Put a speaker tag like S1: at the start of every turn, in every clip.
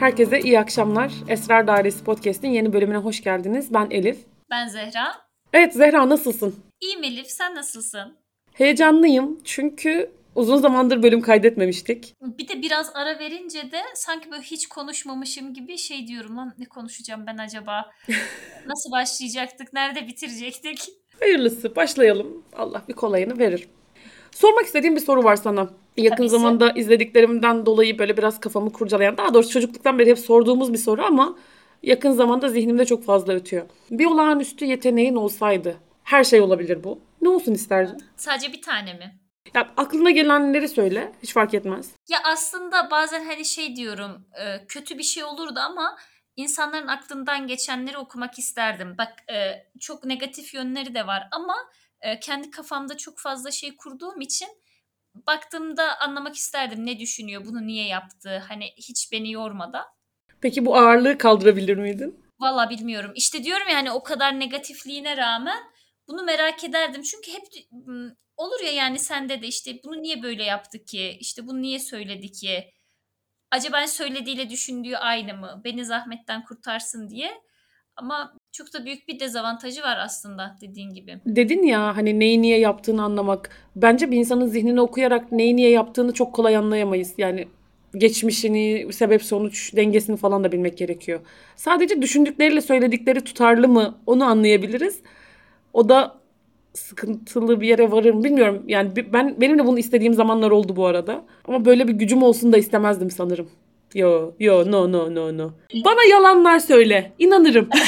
S1: Herkese iyi akşamlar. Esrar Dairesi Podcast'in yeni bölümüne hoş geldiniz. Ben Elif.
S2: Ben Zehra.
S1: Evet Zehra nasılsın?
S2: İyiyim Elif, sen nasılsın?
S1: Heyecanlıyım çünkü uzun zamandır bölüm kaydetmemiştik.
S2: Bir de biraz ara verince de sanki böyle hiç konuşmamışım gibi şey diyorum lan ne konuşacağım ben acaba? Nasıl başlayacaktık? Nerede bitirecektik?
S1: Hayırlısı başlayalım. Allah bir kolayını verir. Sormak istediğim bir soru var sana. Yakın
S2: Tabii
S1: zamanda izlediklerimden dolayı böyle biraz kafamı kurcalayan, daha doğrusu çocukluktan beri hep sorduğumuz bir soru ama yakın zamanda zihnimde çok fazla ötüyor. Bir olağanüstü yeteneğin olsaydı, her şey olabilir bu. Ne olsun isterdin?
S2: Sadece bir tane mi?
S1: Ya aklına gelenleri söyle, hiç fark etmez.
S2: Ya aslında bazen hani şey diyorum e, kötü bir şey olurdu ama insanların aklından geçenleri okumak isterdim. Bak e, çok negatif yönleri de var ama e, kendi kafamda çok fazla şey kurduğum için baktığımda anlamak isterdim ne düşünüyor, bunu niye yaptı, hani hiç beni yormadan.
S1: Peki bu ağırlığı kaldırabilir miydin?
S2: Valla bilmiyorum. İşte diyorum ya hani o kadar negatifliğine rağmen bunu merak ederdim. Çünkü hep olur ya yani sende de işte bunu niye böyle yaptı ki? İşte bunu niye söyledi ki? Acaba hani söylediğiyle düşündüğü aynı mı? Beni zahmetten kurtarsın diye. Ama çok da büyük bir dezavantajı var aslında dediğin gibi.
S1: Dedin ya hani neyi niye yaptığını anlamak. Bence bir insanın zihnini okuyarak neyi niye yaptığını çok kolay anlayamayız. Yani geçmişini, sebep sonuç dengesini falan da bilmek gerekiyor. Sadece düşündükleriyle söyledikleri tutarlı mı onu anlayabiliriz. O da sıkıntılı bir yere varır mı bilmiyorum. Yani ben benim de bunu istediğim zamanlar oldu bu arada. Ama böyle bir gücüm olsun da istemezdim sanırım. Yo, yo, no, no, no, no. Bana yalanlar söyle. inanırım.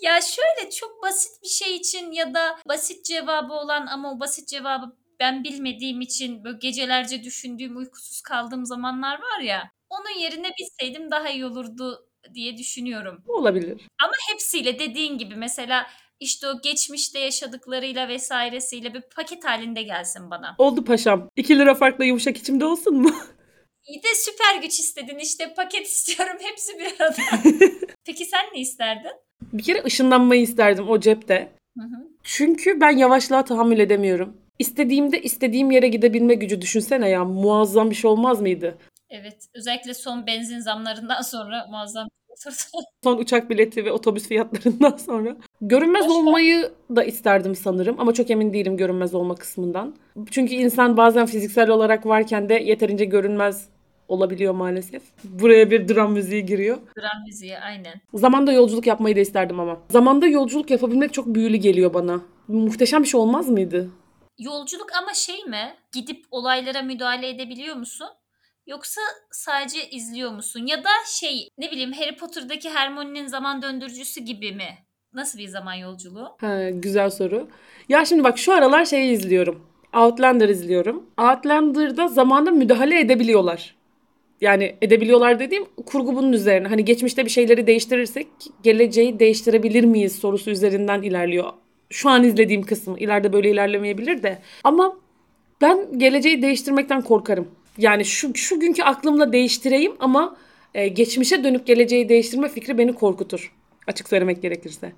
S2: Ya şöyle çok basit bir şey için ya da basit cevabı olan ama o basit cevabı ben bilmediğim için böyle gecelerce düşündüğüm, uykusuz kaldığım zamanlar var ya. Onun yerine bilseydim daha iyi olurdu diye düşünüyorum.
S1: Olabilir.
S2: Ama hepsiyle dediğin gibi mesela işte o geçmişte yaşadıklarıyla vesairesiyle bir paket halinde gelsin bana.
S1: Oldu paşam. 2 lira farkla yumuşak içimde olsun mu?
S2: İyi de süper güç istedin işte paket istiyorum hepsi bir arada. Peki sen ne isterdin?
S1: Bir kere ışınlanmayı isterdim o cepte.
S2: Hı hı.
S1: Çünkü ben yavaşlığa tahammül edemiyorum. İstediğimde istediğim yere gidebilme gücü düşünsene ya. Muazzam bir şey olmaz mıydı?
S2: Evet özellikle son benzin zamlarından sonra muazzam bir şey.
S1: Son uçak bileti ve otobüs fiyatlarından sonra. Görünmez olmayı da isterdim sanırım ama çok emin değilim görünmez olma kısmından. Çünkü insan bazen fiziksel olarak varken de yeterince görünmez olabiliyor maalesef. Buraya bir dram müziği giriyor.
S2: Dram müziği aynen.
S1: Zamanda yolculuk yapmayı da isterdim ama. Zamanda yolculuk yapabilmek çok büyülü geliyor bana. Muhteşem bir şey olmaz mıydı?
S2: Yolculuk ama şey mi? Gidip olaylara müdahale edebiliyor musun? Yoksa sadece izliyor musun? Ya da şey ne bileyim Harry Potter'daki Hermione'nin zaman döndürücüsü gibi mi? Nasıl bir zaman yolculuğu?
S1: Ha, güzel soru. Ya şimdi bak şu aralar şeyi izliyorum. Outlander izliyorum. Outlander'da zamanda müdahale edebiliyorlar. Yani edebiliyorlar dediğim kurgu bunun üzerine. Hani geçmişte bir şeyleri değiştirirsek geleceği değiştirebilir miyiz sorusu üzerinden ilerliyor. Şu an izlediğim kısmı. İleride böyle ilerlemeyebilir de. Ama ben geleceği değiştirmekten korkarım. Yani şu, şu günkü aklımla değiştireyim ama e, geçmişe dönüp geleceği değiştirme fikri beni korkutur. Açık söylemek gerekirse.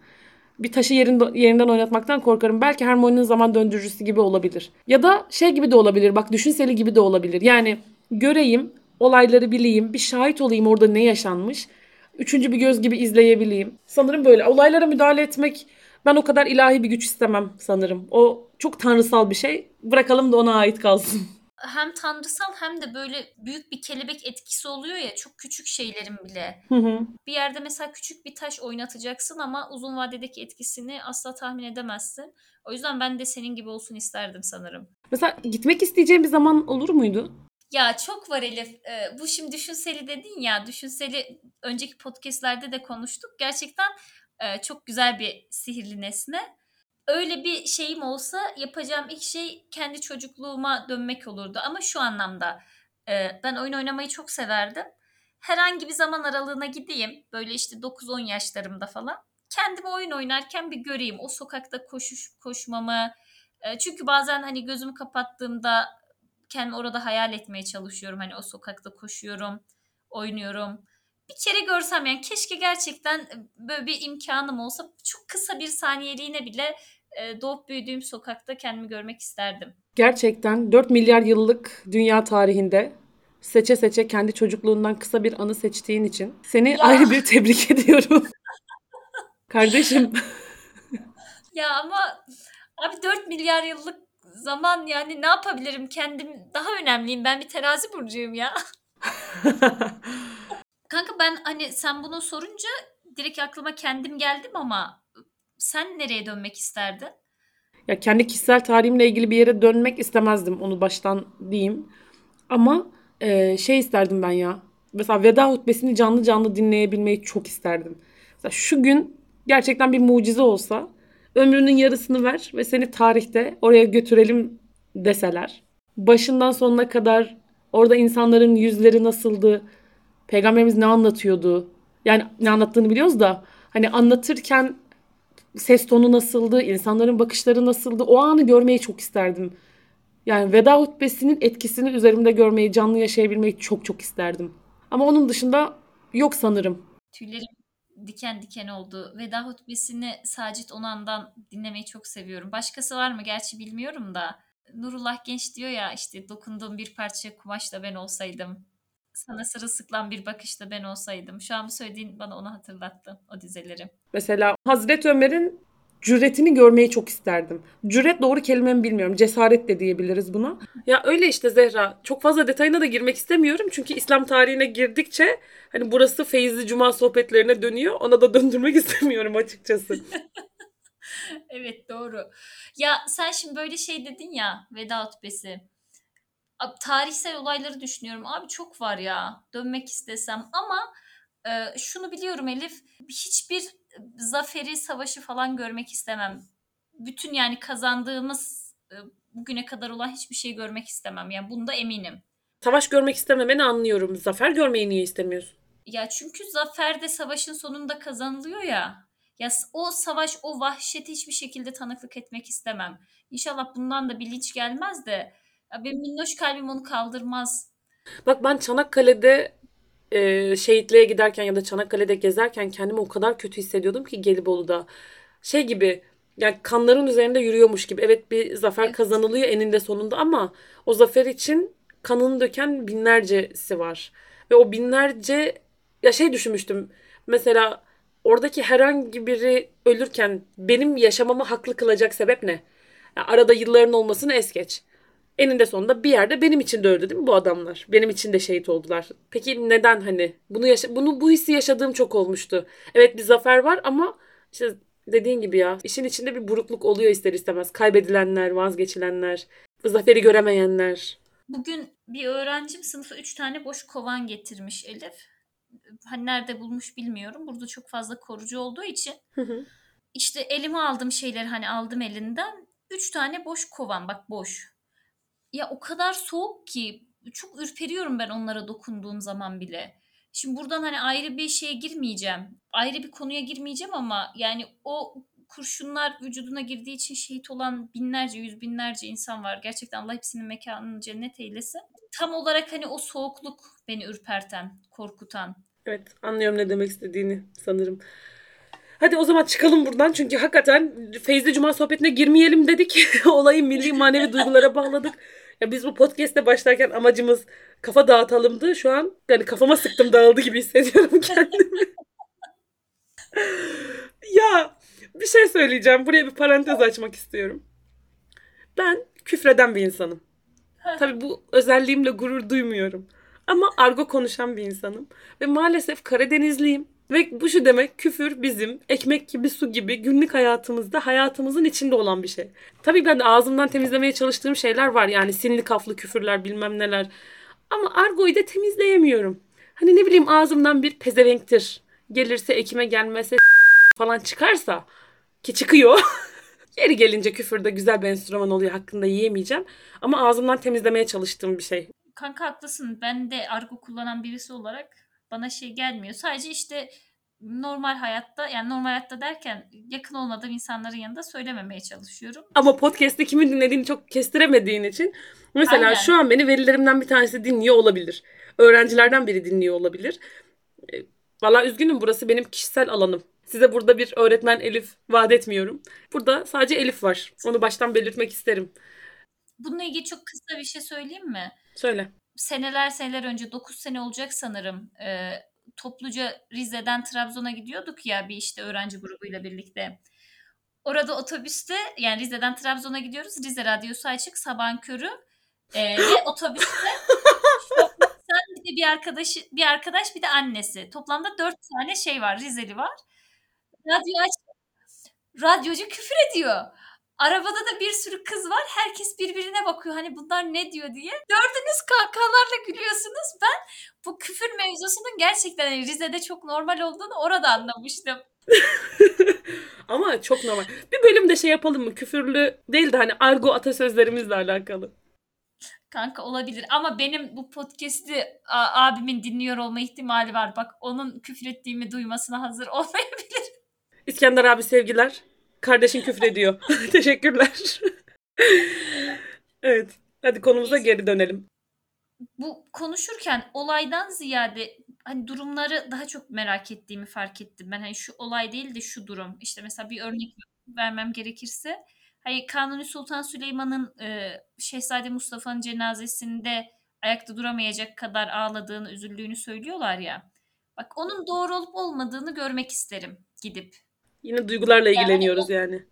S1: Bir taşı yerin, yerinden oynatmaktan korkarım. Belki Hermione'nin zaman döndürücüsü gibi olabilir. Ya da şey gibi de olabilir. Bak düşünseli gibi de olabilir. Yani göreyim, olayları bileyim, bir şahit olayım orada ne yaşanmış. Üçüncü bir göz gibi izleyebileyim. Sanırım böyle. Olaylara müdahale etmek ben o kadar ilahi bir güç istemem sanırım. O çok tanrısal bir şey. Bırakalım da ona ait kalsın.
S2: Hem tanrısal hem de böyle büyük bir kelebek etkisi oluyor ya çok küçük şeylerin bile.
S1: Hı hı.
S2: Bir yerde mesela küçük bir taş oynatacaksın ama uzun vadedeki etkisini asla tahmin edemezsin. O yüzden ben de senin gibi olsun isterdim sanırım.
S1: Mesela gitmek isteyeceğim bir zaman olur muydu?
S2: Ya çok var Elif. Ee, bu şimdi düşünseli dedin ya. Düşünseli önceki podcastlerde de konuştuk. Gerçekten e, çok güzel bir sihirli nesne. Öyle bir şeyim olsa yapacağım ilk şey kendi çocukluğuma dönmek olurdu. Ama şu anlamda e, ben oyun oynamayı çok severdim. Herhangi bir zaman aralığına gideyim. Böyle işte 9-10 yaşlarımda falan. Kendimi oyun oynarken bir göreyim. O sokakta koşuş koşmamı. E, çünkü bazen hani gözümü kapattığımda kendimi orada hayal etmeye çalışıyorum. Hani o sokakta koşuyorum, oynuyorum. Bir kere görsem yani keşke gerçekten e, böyle bir imkanım olsa çok kısa bir saniyeliğine bile e, doğup büyüdüğüm sokakta kendimi görmek isterdim.
S1: Gerçekten 4 milyar yıllık dünya tarihinde seçe seçe kendi çocukluğundan kısa bir anı seçtiğin için seni
S2: Ya.
S1: ayrı bir tebrik ediyorum. Kardeşim
S2: Ya ama abi 4 milyar yıllık zaman yani ne yapabilirim? Kendim daha önemliyim. Ben bir terazi burcuyum ya. Kanka ben hani sen bunu sorunca direkt aklıma kendim geldim ama sen nereye dönmek isterdin?
S1: ya kendi kişisel tarihimle ilgili bir yere dönmek istemezdim onu baştan diyeyim. Ama e, şey isterdim ben ya. Mesela veda hutbesini canlı canlı dinleyebilmeyi çok isterdim. Mesela şu gün gerçekten bir mucize olsa ömrünün yarısını ver ve seni tarihte oraya götürelim deseler. Başından sonuna kadar orada insanların yüzleri nasıldı, peygamberimiz ne anlatıyordu. Yani ne anlattığını biliyoruz da hani anlatırken ses tonu nasıldı, insanların bakışları nasıldı o anı görmeyi çok isterdim. Yani veda hutbesinin etkisini üzerimde görmeyi, canlı yaşayabilmeyi çok çok isterdim. Ama onun dışında yok sanırım.
S2: Tüylerim diken diken oldu. Veda hutbesini Sacit Onan'dan dinlemeyi çok seviyorum. Başkası var mı gerçi bilmiyorum da. Nurullah Genç diyor ya işte dokunduğum bir parça kumaşla ben olsaydım. Sana sırılsıklam bir bakışla ben olsaydım. Şu an bu söylediğin bana onu hatırlattı. O dizeleri.
S1: Mesela Hazreti Ömer'in cüretini görmeyi çok isterdim. Cüret doğru kelime mi bilmiyorum. Cesaret de diyebiliriz buna. Ya öyle işte Zehra. Çok fazla detayına da girmek istemiyorum. Çünkü İslam tarihine girdikçe hani burası Feyzli Cuma sohbetlerine dönüyor. Ona da döndürmek istemiyorum açıkçası.
S2: Evet doğru. Ya sen şimdi böyle şey dedin ya veda hutbesi. Abi, tarihsel olayları düşünüyorum. Abi çok var ya dönmek istesem ama e, şunu biliyorum Elif hiçbir zaferi savaşı falan görmek istemem. Bütün yani kazandığımız e, bugüne kadar olan hiçbir şey görmek istemem. Yani bunda eminim.
S1: Savaş görmek istememeni anlıyorum. Zafer görmeyi niye istemiyorsun?
S2: Ya çünkü zafer de savaşın sonunda kazanılıyor ya. Ya o savaş, o vahşeti hiçbir şekilde tanıklık etmek istemem. İnşallah bundan da bilinç gelmez de ya benim minnoş kalbim onu kaldırmaz.
S1: Bak ben Çanakkale'de e, şehitliğe giderken ya da Çanakkale'de gezerken kendimi o kadar kötü hissediyordum ki Gelibolu'da. Şey gibi yani kanların üzerinde yürüyormuş gibi. Evet bir zafer
S2: Evet.
S1: kazanılıyor eninde sonunda ama o zafer için kanını döken binlercesi var. Ve o binlerce ya şey düşünmüştüm. Mesela oradaki herhangi biri ölürken benim yaşamamı haklı kılacak sebep ne? Ya arada yılların olmasını es geç. Eninde sonunda bir yerde benim için de öldü değil mi bu adamlar? Benim için de şehit oldular. Peki neden hani? Bunu yaşa bunu bu hissi yaşadığım çok olmuştu. Evet bir zafer var ama işte dediğin gibi ya işin içinde bir burukluk oluyor ister istemez. Kaybedilenler, vazgeçilenler, bu zaferi göremeyenler.
S2: Bugün bir öğrencim sınıfa 3 tane boş kovan getirmiş Elif. Hani nerede bulmuş bilmiyorum. Burada çok fazla korucu olduğu için.
S1: Hı hı.
S2: İşte elime aldım şeyleri hani aldım elinden. 3 tane boş kovan bak boş. Ya o kadar soğuk ki çok ürperiyorum ben onlara dokunduğum zaman bile. Şimdi buradan hani ayrı bir şeye girmeyeceğim. Ayrı bir konuya girmeyeceğim ama yani o kurşunlar vücuduna girdiği için şehit olan binlerce, yüz binlerce insan var. Gerçekten Allah hepsinin mekanını cennet eylesin. Tam olarak hani o soğukluk beni ürperten, korkutan.
S1: Evet anlıyorum ne demek istediğini sanırım. Hadi o zaman çıkalım buradan çünkü hakikaten Feyzli Cuma sohbetine girmeyelim dedik. Olayı milli manevi duygulara bağladık. Ya biz bu podcast'te başlarken amacımız kafa dağıtalımdı. Şu an yani kafama sıktım dağıldı gibi hissediyorum kendimi. ya bir şey söyleyeceğim. Buraya bir parantez açmak istiyorum. Ben küfreden bir insanım. Tabii bu özelliğimle gurur duymuyorum. Ama argo konuşan bir insanım. Ve maalesef Karadenizliyim. Ve bu şu demek küfür bizim ekmek gibi su gibi günlük hayatımızda hayatımızın içinde olan bir şey. Tabii ben ağzımdan temizlemeye çalıştığım şeyler var. Yani sinli kaflı küfürler bilmem neler. Ama argoyu da temizleyemiyorum. Hani ne bileyim ağzımdan bir pezevenktir. Gelirse ekime gelmezse falan çıkarsa ki çıkıyor. Yeri gelince küfür de güzel bir enstrüman oluyor hakkında yiyemeyeceğim. Ama ağzımdan temizlemeye çalıştığım bir şey.
S2: Kanka haklısın. Ben de argo kullanan birisi olarak bana şey gelmiyor. Sadece işte normal hayatta yani normal hayatta derken yakın olmadığım insanların yanında söylememeye çalışıyorum.
S1: Ama podcast'te kimin dinlediğini çok kestiremediğin için. Mesela
S2: Aynen.
S1: şu an beni velilerimden bir tanesi dinliyor olabilir. Öğrencilerden biri dinliyor olabilir. E, Valla üzgünüm burası benim kişisel alanım. Size burada bir öğretmen Elif vaat etmiyorum. Burada sadece Elif var. Onu baştan belirtmek isterim.
S2: Bununla ilgili çok kısa bir şey söyleyeyim mi?
S1: Söyle.
S2: Seneler seneler önce 9 sene olacak sanırım. E, topluca Rize'den Trabzon'a gidiyorduk ya bir işte öğrenci grubuyla birlikte. Orada otobüste yani Rize'den Trabzon'a gidiyoruz. Rize radyosu açık sabahın körü. E, ve otobüste sen bir de bir arkadaşı bir arkadaş bir de annesi. Toplamda dört tane şey var. Rizeli var. Radyo aç. Radyocu küfür ediyor. Arabada da bir sürü kız var. Herkes birbirine bakıyor. Hani bunlar ne diyor diye. Dördünüz kahkahalarla gülüyorsunuz. Ben bu küfür mevzusunun gerçekten hani Rize'de çok normal olduğunu orada anlamıştım.
S1: Ama çok normal. Bir bölümde şey yapalım mı? Küfürlü değil de hani argo atasözlerimizle alakalı.
S2: Kanka olabilir ama benim bu podcast'i a- abimin dinliyor olma ihtimali var. Bak onun küfür ettiğimi duymasına hazır olmayabilir.
S1: İskender abi sevgiler. Kardeşin küfür ediyor. Teşekkürler. evet. Hadi konumuza geri dönelim.
S2: Bu konuşurken olaydan ziyade hani durumları daha çok merak ettiğimi fark ettim. Ben hani şu olay değil de şu durum. İşte mesela bir örnek vermem gerekirse. Hani Kanuni Sultan Süleyman'ın e, Şehzade Mustafa'nın cenazesinde ayakta duramayacak kadar ağladığını, üzüldüğünü söylüyorlar ya. Bak onun doğru olup olmadığını görmek isterim gidip.
S1: Yine duygularla ilgileniyoruz yani.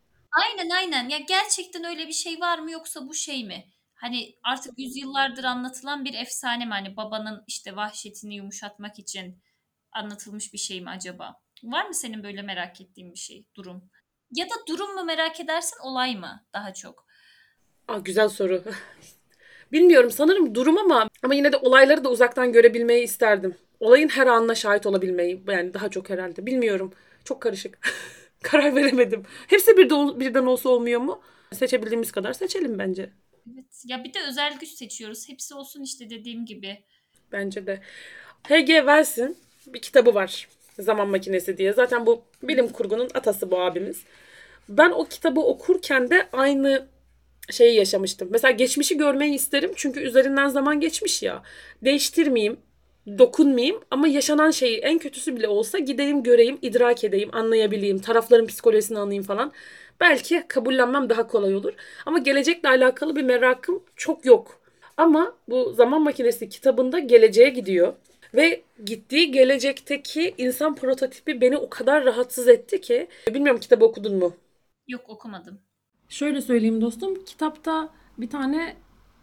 S2: Aynen aynen. Ya gerçekten öyle bir şey var mı yoksa bu şey mi? Hani artık yüzyıllardır anlatılan bir efsane mi? Hani babanın işte vahşetini yumuşatmak için anlatılmış bir şey mi acaba? Var mı senin böyle merak ettiğin bir şey, durum? Ya da durum mu merak edersin, olay mı daha çok?
S1: Aa, güzel soru. Bilmiyorum sanırım durum ama ama yine de olayları da uzaktan görebilmeyi isterdim. Olayın her anına şahit olabilmeyi yani daha çok herhalde. Bilmiyorum. Çok karışık. Karar veremedim. Hepsi bir de, birden olsa olmuyor mu? Seçebildiğimiz kadar seçelim bence.
S2: Evet. Ya bir de özel güç seçiyoruz. Hepsi olsun işte dediğim gibi.
S1: Bence de. H.G. Wells'in bir kitabı var. Zaman Makinesi diye. Zaten bu bilim kurgunun atası bu abimiz. Ben o kitabı okurken de aynı şeyi yaşamıştım. Mesela geçmişi görmeyi isterim çünkü üzerinden zaman geçmiş ya. Değiştirmeyeyim, dokunmayayım ama yaşanan şeyi en kötüsü bile olsa gideyim göreyim, idrak edeyim, anlayabileyim, tarafların psikolojisini anlayayım falan. Belki kabullenmem daha kolay olur. Ama gelecekle alakalı bir merakım çok yok. Ama bu Zaman Makinesi kitabında geleceğe gidiyor. Ve gittiği gelecekteki insan prototipi beni o kadar rahatsız etti ki. Bilmiyorum kitabı okudun mu?
S2: Yok okumadım.
S3: Şöyle söyleyeyim dostum. Kitapta bir tane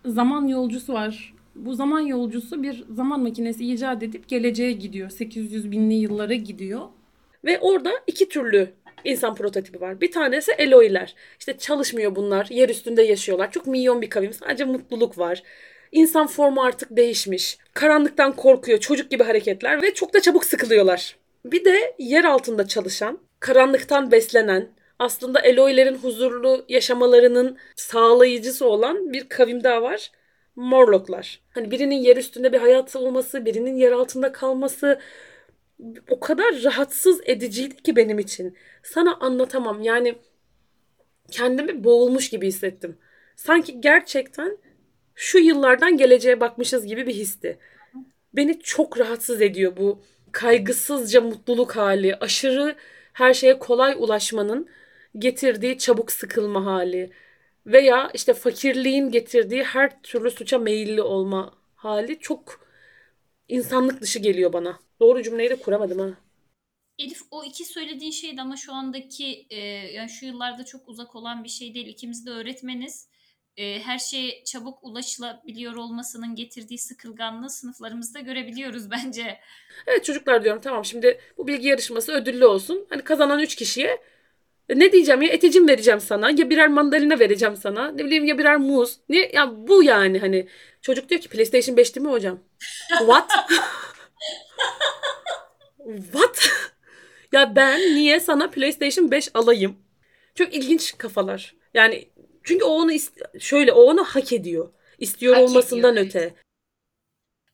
S3: zaman yolcusu var. Bu zaman yolcusu bir zaman makinesi icat edip geleceğe gidiyor. 800 binli yıllara gidiyor.
S1: Ve orada iki türlü insan prototipi var. Bir tanesi Eloiler. İşte çalışmıyor bunlar. Yer üstünde yaşıyorlar. Çok milyon bir kavim. Sadece mutluluk var. İnsan formu artık değişmiş. Karanlıktan korkuyor. Çocuk gibi hareketler ve çok da çabuk sıkılıyorlar. Bir de yer altında çalışan, karanlıktan beslenen, aslında Eloilerin huzurlu yaşamalarının sağlayıcısı olan bir kavim daha var. Morlocklar. Hani birinin yer üstünde bir hayatı olması, birinin yer altında kalması o kadar rahatsız ediciydi ki benim için. Sana anlatamam. Yani kendimi boğulmuş gibi hissettim. Sanki gerçekten şu yıllardan geleceğe bakmışız gibi bir histi. Beni çok rahatsız ediyor bu kaygısızca mutluluk hali, aşırı her şeye kolay ulaşmanın getirdiği çabuk sıkılma hali veya işte fakirliğin getirdiği her türlü suça meyilli olma hali çok insanlık dışı geliyor bana. Doğru cümleyi de kuramadım ha.
S2: Elif o iki söylediğin şey de ama şu andaki e, yani şu yıllarda çok uzak olan bir şey değil. İkimiz de öğretmeniz. E, her şeye çabuk ulaşılabiliyor olmasının getirdiği sıkılganlığı sınıflarımızda görebiliyoruz bence.
S1: Evet çocuklar diyorum tamam şimdi bu bilgi yarışması ödüllü olsun. Hani kazanan 3 kişiye ne diyeceğim ya eticim vereceğim sana ya birer mandalina vereceğim sana ne bileyim ya birer muz. Ne ya bu yani hani çocuk diyor ki PlayStation 5 değil mi hocam? What? What? ya ben niye sana PlayStation 5 alayım? Çok ilginç kafalar. Yani çünkü o onu şöyle o onu hak ediyor. İstiyor
S2: Hak
S1: olmasından
S2: ediyor,
S1: öte.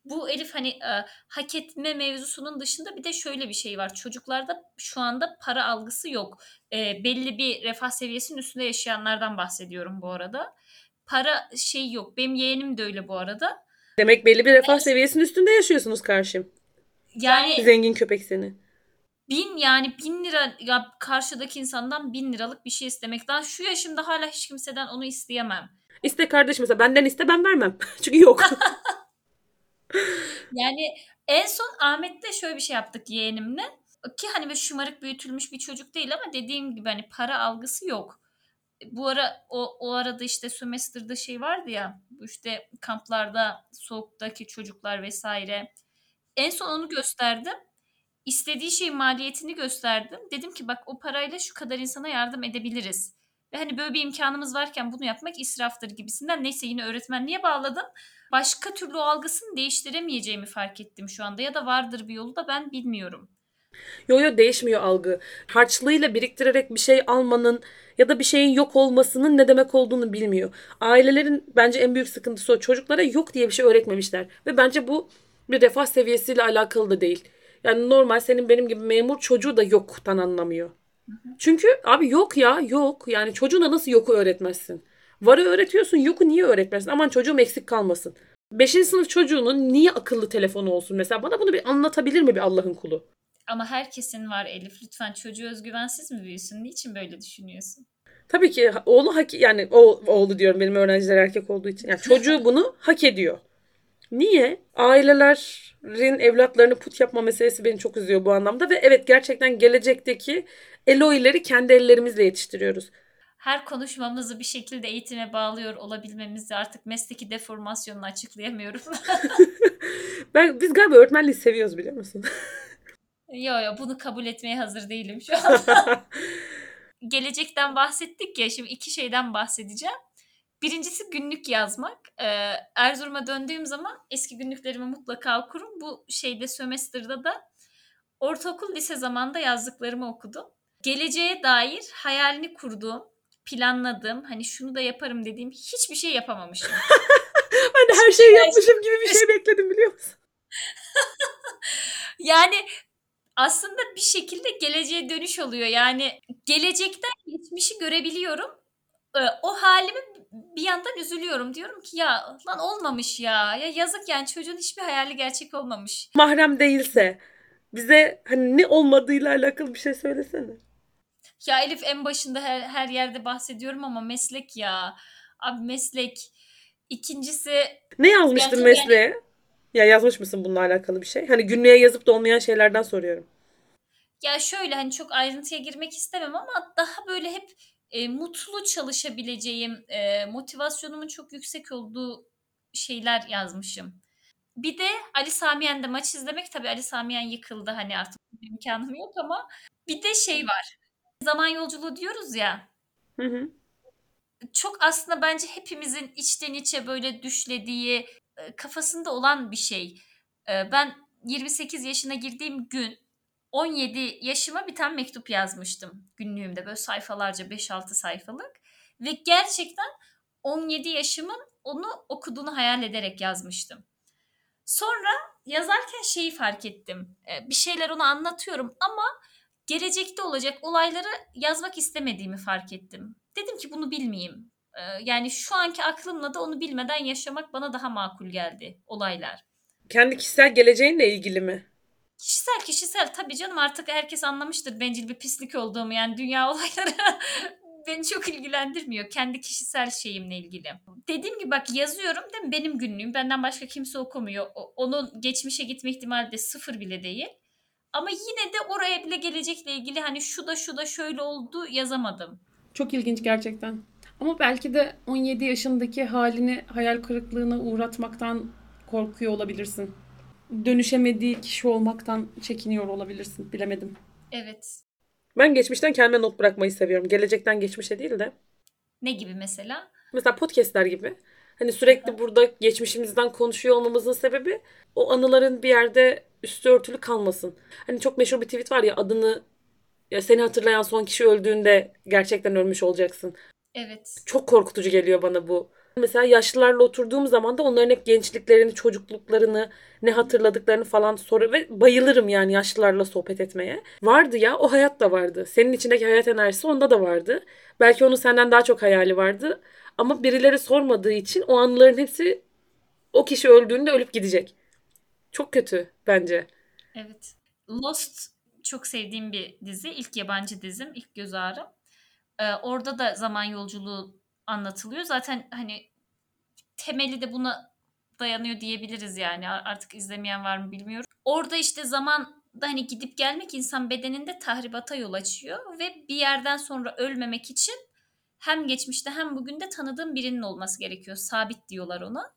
S2: Bu Elif hani e, hak etme mevzusunun dışında bir de şöyle bir şey var. Çocuklarda şu anda para algısı yok. E, belli bir refah seviyesinin üstünde yaşayanlardan bahsediyorum bu arada. Para şey yok. Benim yeğenim de öyle bu arada.
S1: Demek belli bir refah seviyesinin üstünde yaşıyorsunuz karşım.
S2: Yani
S1: Zengin köpek seni.
S2: bin yani bin lira ya karşıdaki insandan bin liralık bir şey istemek. Daha şu yaşımda hala hiç kimseden onu isteyemem.
S1: İste kardeşim mesela benden iste ben vermem. Çünkü yok.
S2: Yani en son Ahmet'te şöyle bir şey yaptık yeğenimle. Ki hani böyle şımarık büyütülmüş bir çocuk değil ama dediğim gibi hani para algısı yok. Bu ara o, o arada işte sömestrda şey vardı ya işte kamplarda soğuktaki çocuklar vesaire. En son onu gösterdim. İstediği şeyin maliyetini gösterdim. Dedim ki bak o parayla şu kadar insana yardım edebiliriz. Ve hani böyle bir imkanımız varken bunu yapmak israftır gibisinden. Neyse yine öğretmenliğe bağladım. Başka türlü algısını değiştiremeyeceğimi fark ettim şu anda. Ya da vardır bir yolu da ben bilmiyorum.
S1: Yo yo değişmiyor algı. Harçlığıyla biriktirerek bir şey almanın ya da bir şeyin yok olmasının ne demek olduğunu bilmiyor. Ailelerin bence en büyük sıkıntısı o. Çocuklara yok diye bir şey öğretmemişler. Ve bence bu bir refah seviyesiyle alakalı da değil. Yani normal senin benim gibi memur çocuğu da yoktan anlamıyor. Çünkü abi yok ya yok. Yani çocuğuna nasıl yoku öğretmezsin? Varı öğretiyorsun yoku niye öğretmezsin? Aman çocuğum eksik kalmasın. Beşinci sınıf çocuğunun niye akıllı telefonu olsun mesela? Bana bunu bir anlatabilir mi bir Allah'ın kulu?
S2: Ama herkesin var Elif. Lütfen çocuğu özgüvensiz mi büyüsün? Niçin böyle düşünüyorsun?
S1: Tabii ki oğlu hak yani o, oğlu diyorum benim öğrenciler erkek olduğu için. Yani çocuğu bunu hak ediyor. Niye? Ailelerin evlatlarını put yapma meselesi beni çok üzüyor bu anlamda ve evet gerçekten gelecekteki Eloi'leri kendi ellerimizle yetiştiriyoruz.
S2: Her konuşmamızı bir şekilde eğitime bağlıyor olabilmemizi artık mesleki deformasyonunu açıklayamıyorum.
S1: Ben biz galiba öğretmenliği seviyoruz biliyor musun?
S2: yo yo bunu kabul etmeye hazır değilim şu anda. Gelecekten bahsettik ya şimdi iki şeyden bahsedeceğim. Birincisi günlük yazmak. Ee, Erzurum'a döndüğüm zaman eski günlüklerimi mutlaka okurum. Bu şeyde sömestrda da ortaokul lise zamanında yazdıklarımı okudum. Geleceğe dair hayalini kurduğum, planladığım, hani şunu da yaparım dediğim hiçbir şey yapamamışım.
S1: ben de her şeyi yapmışım gibi bir şey bekledim biliyor musun?
S2: yani aslında bir şekilde geleceğe dönüş oluyor. Yani gelecekten geçmişi görebiliyorum. Ee, o halimi bir yandan üzülüyorum. Diyorum ki ya lan olmamış ya. Ya yazık yani çocuğun hiçbir hayali gerçek olmamış.
S1: Mahrem değilse bize hani ne olmadığıyla alakalı bir şey söylesene.
S2: Ya Elif en başında her, her yerde bahsediyorum ama meslek ya. Abi meslek. İkincisi
S1: Ne yazmıştın
S2: Yani-
S1: mesleğe? Ya yazmış mısın bununla alakalı bir şey? Hani günlüğe yazıp da olmayan şeylerden soruyorum.
S2: ya şöyle hani çok ayrıntıya girmek istemem ama daha böyle hep e, mutlu çalışabileceğim, e, motivasyonumun çok yüksek olduğu şeyler yazmışım. Bir de Ali Samiyen'de maç izlemek tabii Ali Samiyen yıkıldı hani artık imkanım yok ama bir de şey var. Zaman yolculuğu diyoruz ya.
S1: Hı hı.
S2: çok aslında bence hepimizin içten içe böyle düşlediği kafasında olan bir şey. E, Ben 28 yaşına girdiğim gün 17 yaşıma bir tane mektup yazmıştım günlüğümde böyle sayfalarca 5-6 sayfalık ve gerçekten 17 yaşımın onu okuduğunu hayal ederek yazmıştım. Sonra yazarken şeyi fark ettim. E, Bir şeyler ona anlatıyorum ama gelecekte olacak olayları yazmak istemediğimi fark ettim. Dedim ki bunu bilmeyeyim. Ee, Yani şu anki aklımla da onu bilmeden yaşamak bana daha makul geldi olaylar.
S1: Kendi kişisel geleceğinle ilgili mi?
S2: Kişisel kişisel tabii canım artık herkes anlamıştır bencil bir pislik olduğumu yani dünya olayları beni çok ilgilendirmiyor kendi kişisel şeyimle ilgili. Dediğim gibi bak yazıyorum değil mi benim günlüğüm benden başka kimse okumuyor. O- Onun geçmişe gitme ihtimali de sıfır bile değil. Ama yine de oraya bile gelecekle ilgili hani şu da şu da şöyle oldu yazamadım.
S3: Çok ilginç gerçekten. Ama belki de 17 yaşındaki halini hayal kırıklığına uğratmaktan korkuyor olabilirsin. Dönüşemediği kişi olmaktan çekiniyor olabilirsin. Bilemedim.
S2: Evet.
S1: Ben geçmişten kendime not bırakmayı seviyorum. Gelecekten geçmişe değil de.
S2: Ne gibi mesela?
S1: Mesela podcastler gibi. Hani sürekli burada geçmişimizden konuşuyor olmamızın sebebi o anıların bir yerde üstü örtülü kalmasın. Hani çok meşhur bir tweet var ya adını ya seni hatırlayan son kişi öldüğünde gerçekten ölmüş olacaksın.
S2: Evet.
S1: Çok korkutucu geliyor bana bu. Mesela yaşlılarla oturduğum zaman da onların hep gençliklerini, çocukluklarını, ne hatırladıklarını falan soruyor ve bayılırım yani yaşlılarla sohbet etmeye. Vardı ya, o hayat da vardı. Senin içindeki hayat enerjisi onda da vardı. Belki onun senden daha çok hayali vardı. Ama birileri sormadığı için o anıların hepsi o kişi öldüğünde ölüp gidecek. Çok kötü bence.
S2: Evet. Lost çok sevdiğim bir dizi. İlk yabancı dizim. ilk göz ağrım. Ee, orada da zaman yolculuğu anlatılıyor. Zaten hani temeli de buna dayanıyor diyebiliriz yani. Artık izlemeyen var mı bilmiyorum. Orada işte zaman da hani gidip gelmek insan bedeninde tahribata yol açıyor ve bir yerden sonra ölmemek için hem geçmişte hem bugün de tanıdığın birinin olması gerekiyor. Sabit diyorlar ona.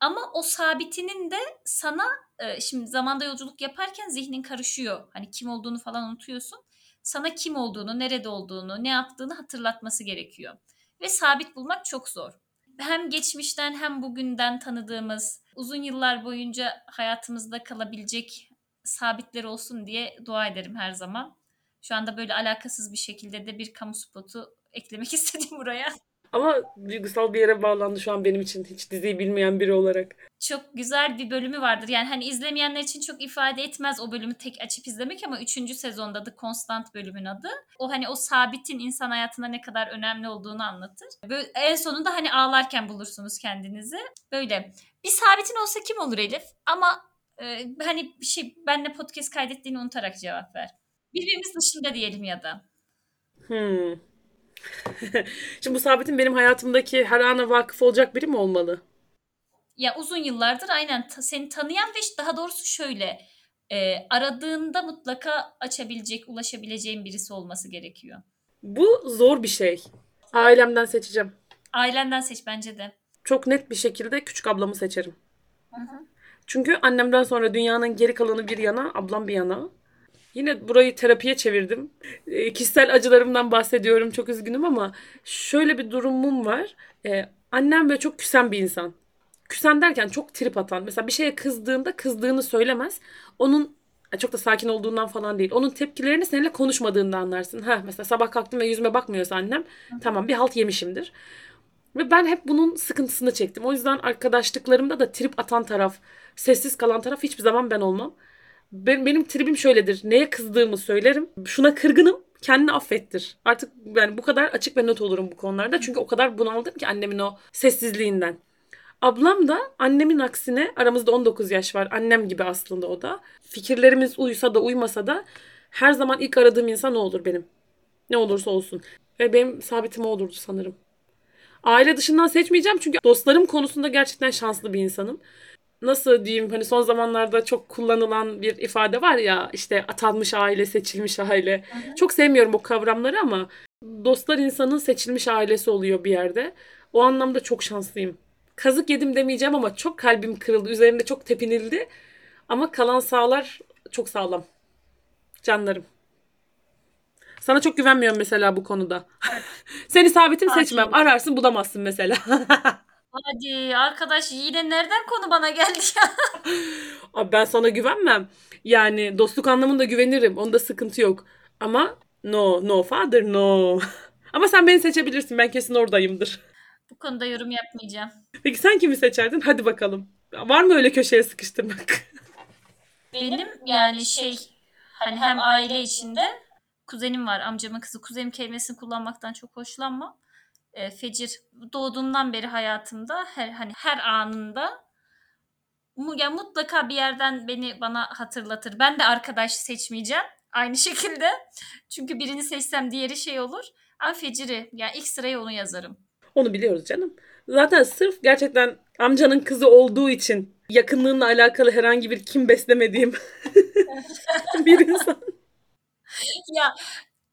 S2: Ama o sabitinin de sana e, şimdi zamanda yolculuk yaparken zihnin karışıyor. Hani kim olduğunu falan unutuyorsun. Sana kim olduğunu, nerede olduğunu, ne yaptığını hatırlatması gerekiyor. Ve sabit bulmak çok zor. Hem geçmişten hem bugünden tanıdığımız, uzun yıllar boyunca hayatımızda kalabilecek sabitler olsun diye dua ederim her zaman. Şu anda böyle alakasız bir şekilde de bir kamu spotu eklemek istedim buraya.
S1: Ama duygusal bir yere bağlandı şu an benim için hiç diziyi bilmeyen biri olarak.
S2: Çok güzel bir bölümü vardır. Yani hani izlemeyenler için çok ifade etmez o bölümü tek açıp izlemek ama 3. sezonda The Constant bölümün adı. O hani o sabitin insan hayatında ne kadar önemli olduğunu anlatır. Böyle en sonunda hani ağlarken bulursunuz kendinizi. Böyle bir sabitin olsa kim olur Elif? Ama e, hani bir şey benle podcast kaydettiğini unutarak cevap ver. Birbirimiz dışında diyelim ya da.
S1: Hmm. Şimdi bu sabitin benim hayatımdaki her ana vakıf olacak biri mi olmalı?
S2: Ya uzun yıllardır aynen ta- seni tanıyan ve daha doğrusu şöyle e, aradığında mutlaka açabilecek, ulaşabileceğin birisi olması gerekiyor.
S1: Bu zor bir şey. Ailemden seçeceğim.
S2: Ailenden seç bence de.
S1: Çok net bir şekilde küçük ablamı seçerim. Çünkü annemden sonra dünyanın geri kalanı bir yana, ablam bir yana. Yine burayı terapiye çevirdim. E, kişisel acılarımdan bahsediyorum. Çok üzgünüm ama şöyle bir durumum var. E, annem böyle çok küsen bir insan. Küsen derken çok trip atan. Mesela bir şeye kızdığında kızdığını söylemez. Onun e, çok da sakin olduğundan falan değil. Onun tepkilerini seninle konuşmadığında anlarsın. Ha mesela sabah kalktım ve yüzüme bakmıyorsa annem tamam bir halt yemişimdir. Ve ben hep bunun sıkıntısını çektim. O yüzden arkadaşlıklarımda da trip atan taraf, sessiz kalan taraf hiçbir zaman ben olmam. Benim, benim tribim şöyledir. Neye kızdığımı söylerim. Şuna kırgınım. Kendini affettir. Artık yani bu kadar açık ve net olurum bu konularda. Çünkü o kadar bunaldım ki annemin o sessizliğinden. Ablam da annemin aksine aramızda 19 yaş var. Annem gibi aslında o da. Fikirlerimiz uysa da uymasa da her zaman ilk aradığım insan o olur benim. Ne olursa olsun. Ve benim sabitim o olurdu sanırım. Aile dışından seçmeyeceğim çünkü dostlarım konusunda gerçekten şanslı bir insanım. Nasıl diyeyim hani son zamanlarda çok kullanılan bir ifade var ya işte atanmış aile, seçilmiş aile. Çok sevmiyorum o kavramları ama dostlar insanın seçilmiş ailesi oluyor bir yerde. O anlamda çok şanslıyım. Kazık yedim demeyeceğim ama çok kalbim kırıldı. Üzerinde çok tepinildi. Ama kalan sağlar çok sağlam. Canlarım. Sana çok güvenmiyorum mesela bu konuda. Seni sabitim seçmem. Ararsın bulamazsın mesela.
S2: Hadi arkadaş yine nereden konu bana geldi ya?
S1: Abi ben sana güvenmem. Yani dostluk anlamında güvenirim. Onda sıkıntı yok. Ama no, no father, no. Ama sen beni seçebilirsin. Ben kesin oradayımdır.
S2: Bu konuda yorum yapmayacağım.
S1: Peki sen kimi seçerdin? Hadi bakalım. Var mı öyle köşeye sıkıştırmak?
S2: Benim yani şey hani hem aile içinde kuzenim var amcamın kızı. Kuzenim kelimesini kullanmaktan çok hoşlanmam. E, Fecir doğduğumdan beri hayatımda her hani her anında mu, ya mutlaka bir yerden beni bana hatırlatır. Ben de arkadaş seçmeyeceğim aynı şekilde. Çünkü birini seçsem diğeri şey olur. Ama Fecir'i yani ilk sıraya onu yazarım.
S1: Onu biliyoruz canım. Zaten sırf gerçekten amcanın kızı olduğu için yakınlığınla alakalı herhangi bir kim beslemediğim bir insan.
S2: ya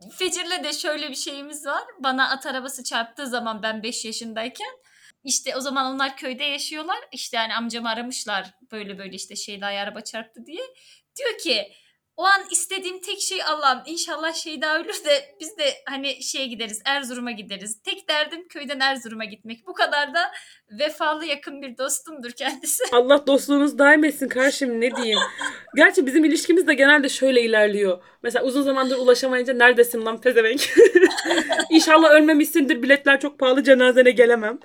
S2: Fecir'le de şöyle bir şeyimiz var. Bana at arabası çarptığı zaman ben 5 yaşındayken işte o zaman onlar köyde yaşıyorlar. İşte yani amcamı aramışlar böyle böyle işte Şeyda'ya araba çarptı diye. Diyor ki o an istediğim tek şey Allah'ım inşallah Şeyda ölür de biz de hani şeye gideriz Erzurum'a gideriz. Tek derdim köyden Erzurum'a gitmek. Bu kadar da vefalı yakın bir dostumdur kendisi.
S1: Allah dostluğunuz daim etsin karşım ne diyeyim. Gerçi bizim ilişkimiz de genelde şöyle ilerliyor. Mesela uzun zamandır ulaşamayınca neredesin lan pezevenk? İnşallah ölmemişsindir biletler çok pahalı cenazene gelemem.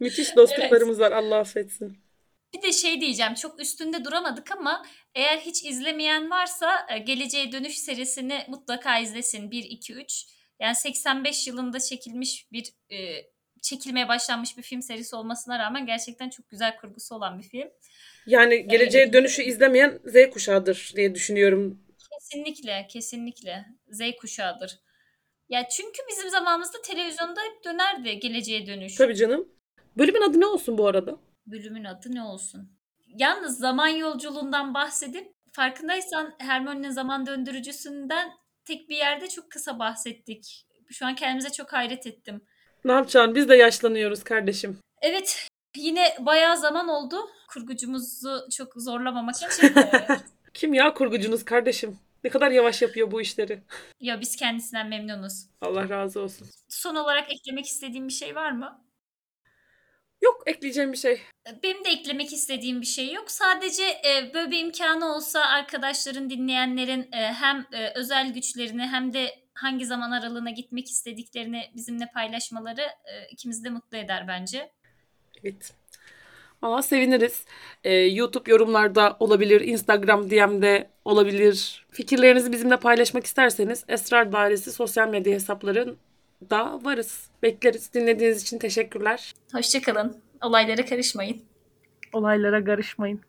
S1: Müthiş dostluklarımız var Allah affetsin.
S2: Bir de şey diyeceğim çok üstünde duramadık ama eğer hiç izlemeyen varsa e, Geleceğe Dönüş serisini mutlaka izlesin 1 2 3. Yani 85 yılında çekilmiş bir e, çekilmeye başlanmış bir film serisi olmasına rağmen gerçekten çok güzel kurgusu olan bir film.
S1: Yani geleceğe dönüşü izlemeyen Z kuşağıdır diye düşünüyorum.
S2: Kesinlikle, kesinlikle Z kuşağıdır. Ya çünkü bizim zamanımızda televizyonda hep dönerdi Geleceğe Dönüş.
S1: Tabii canım. Bölümün adı ne olsun bu arada?
S2: bölümün adı ne olsun? Yalnız zaman yolculuğundan bahsedip farkındaysan Hermione'nin zaman döndürücüsünden tek bir yerde çok kısa bahsettik. Şu an kendimize çok hayret ettim.
S1: Ne yapacaksın? Biz de yaşlanıyoruz kardeşim.
S2: Evet yine bayağı zaman oldu. Kurgucumuzu çok zorlamamak için.
S1: Kim ya kurgucunuz kardeşim? Ne kadar yavaş yapıyor bu işleri.
S2: ya biz kendisinden memnunuz.
S1: Allah razı olsun.
S2: Son olarak eklemek istediğim bir şey var mı?
S1: Yok ekleyeceğim bir şey.
S2: Benim de eklemek istediğim bir şey yok. Sadece e, böyle bir imkanı olsa arkadaşların, dinleyenlerin e, hem e, özel güçlerini hem de hangi zaman aralığına gitmek istediklerini bizimle paylaşmaları e, ikimizi de mutlu eder bence.
S1: Evet. Valla seviniriz. Ee, YouTube yorumlarda olabilir, Instagram DM'de olabilir. Fikirlerinizi bizimle paylaşmak isterseniz Esrar Dairesi sosyal medya hesaplarında varız. Bekleriz. Dinlediğiniz için teşekkürler.
S2: Hoşçakalın. Olaylara karışmayın.
S1: Olaylara karışmayın.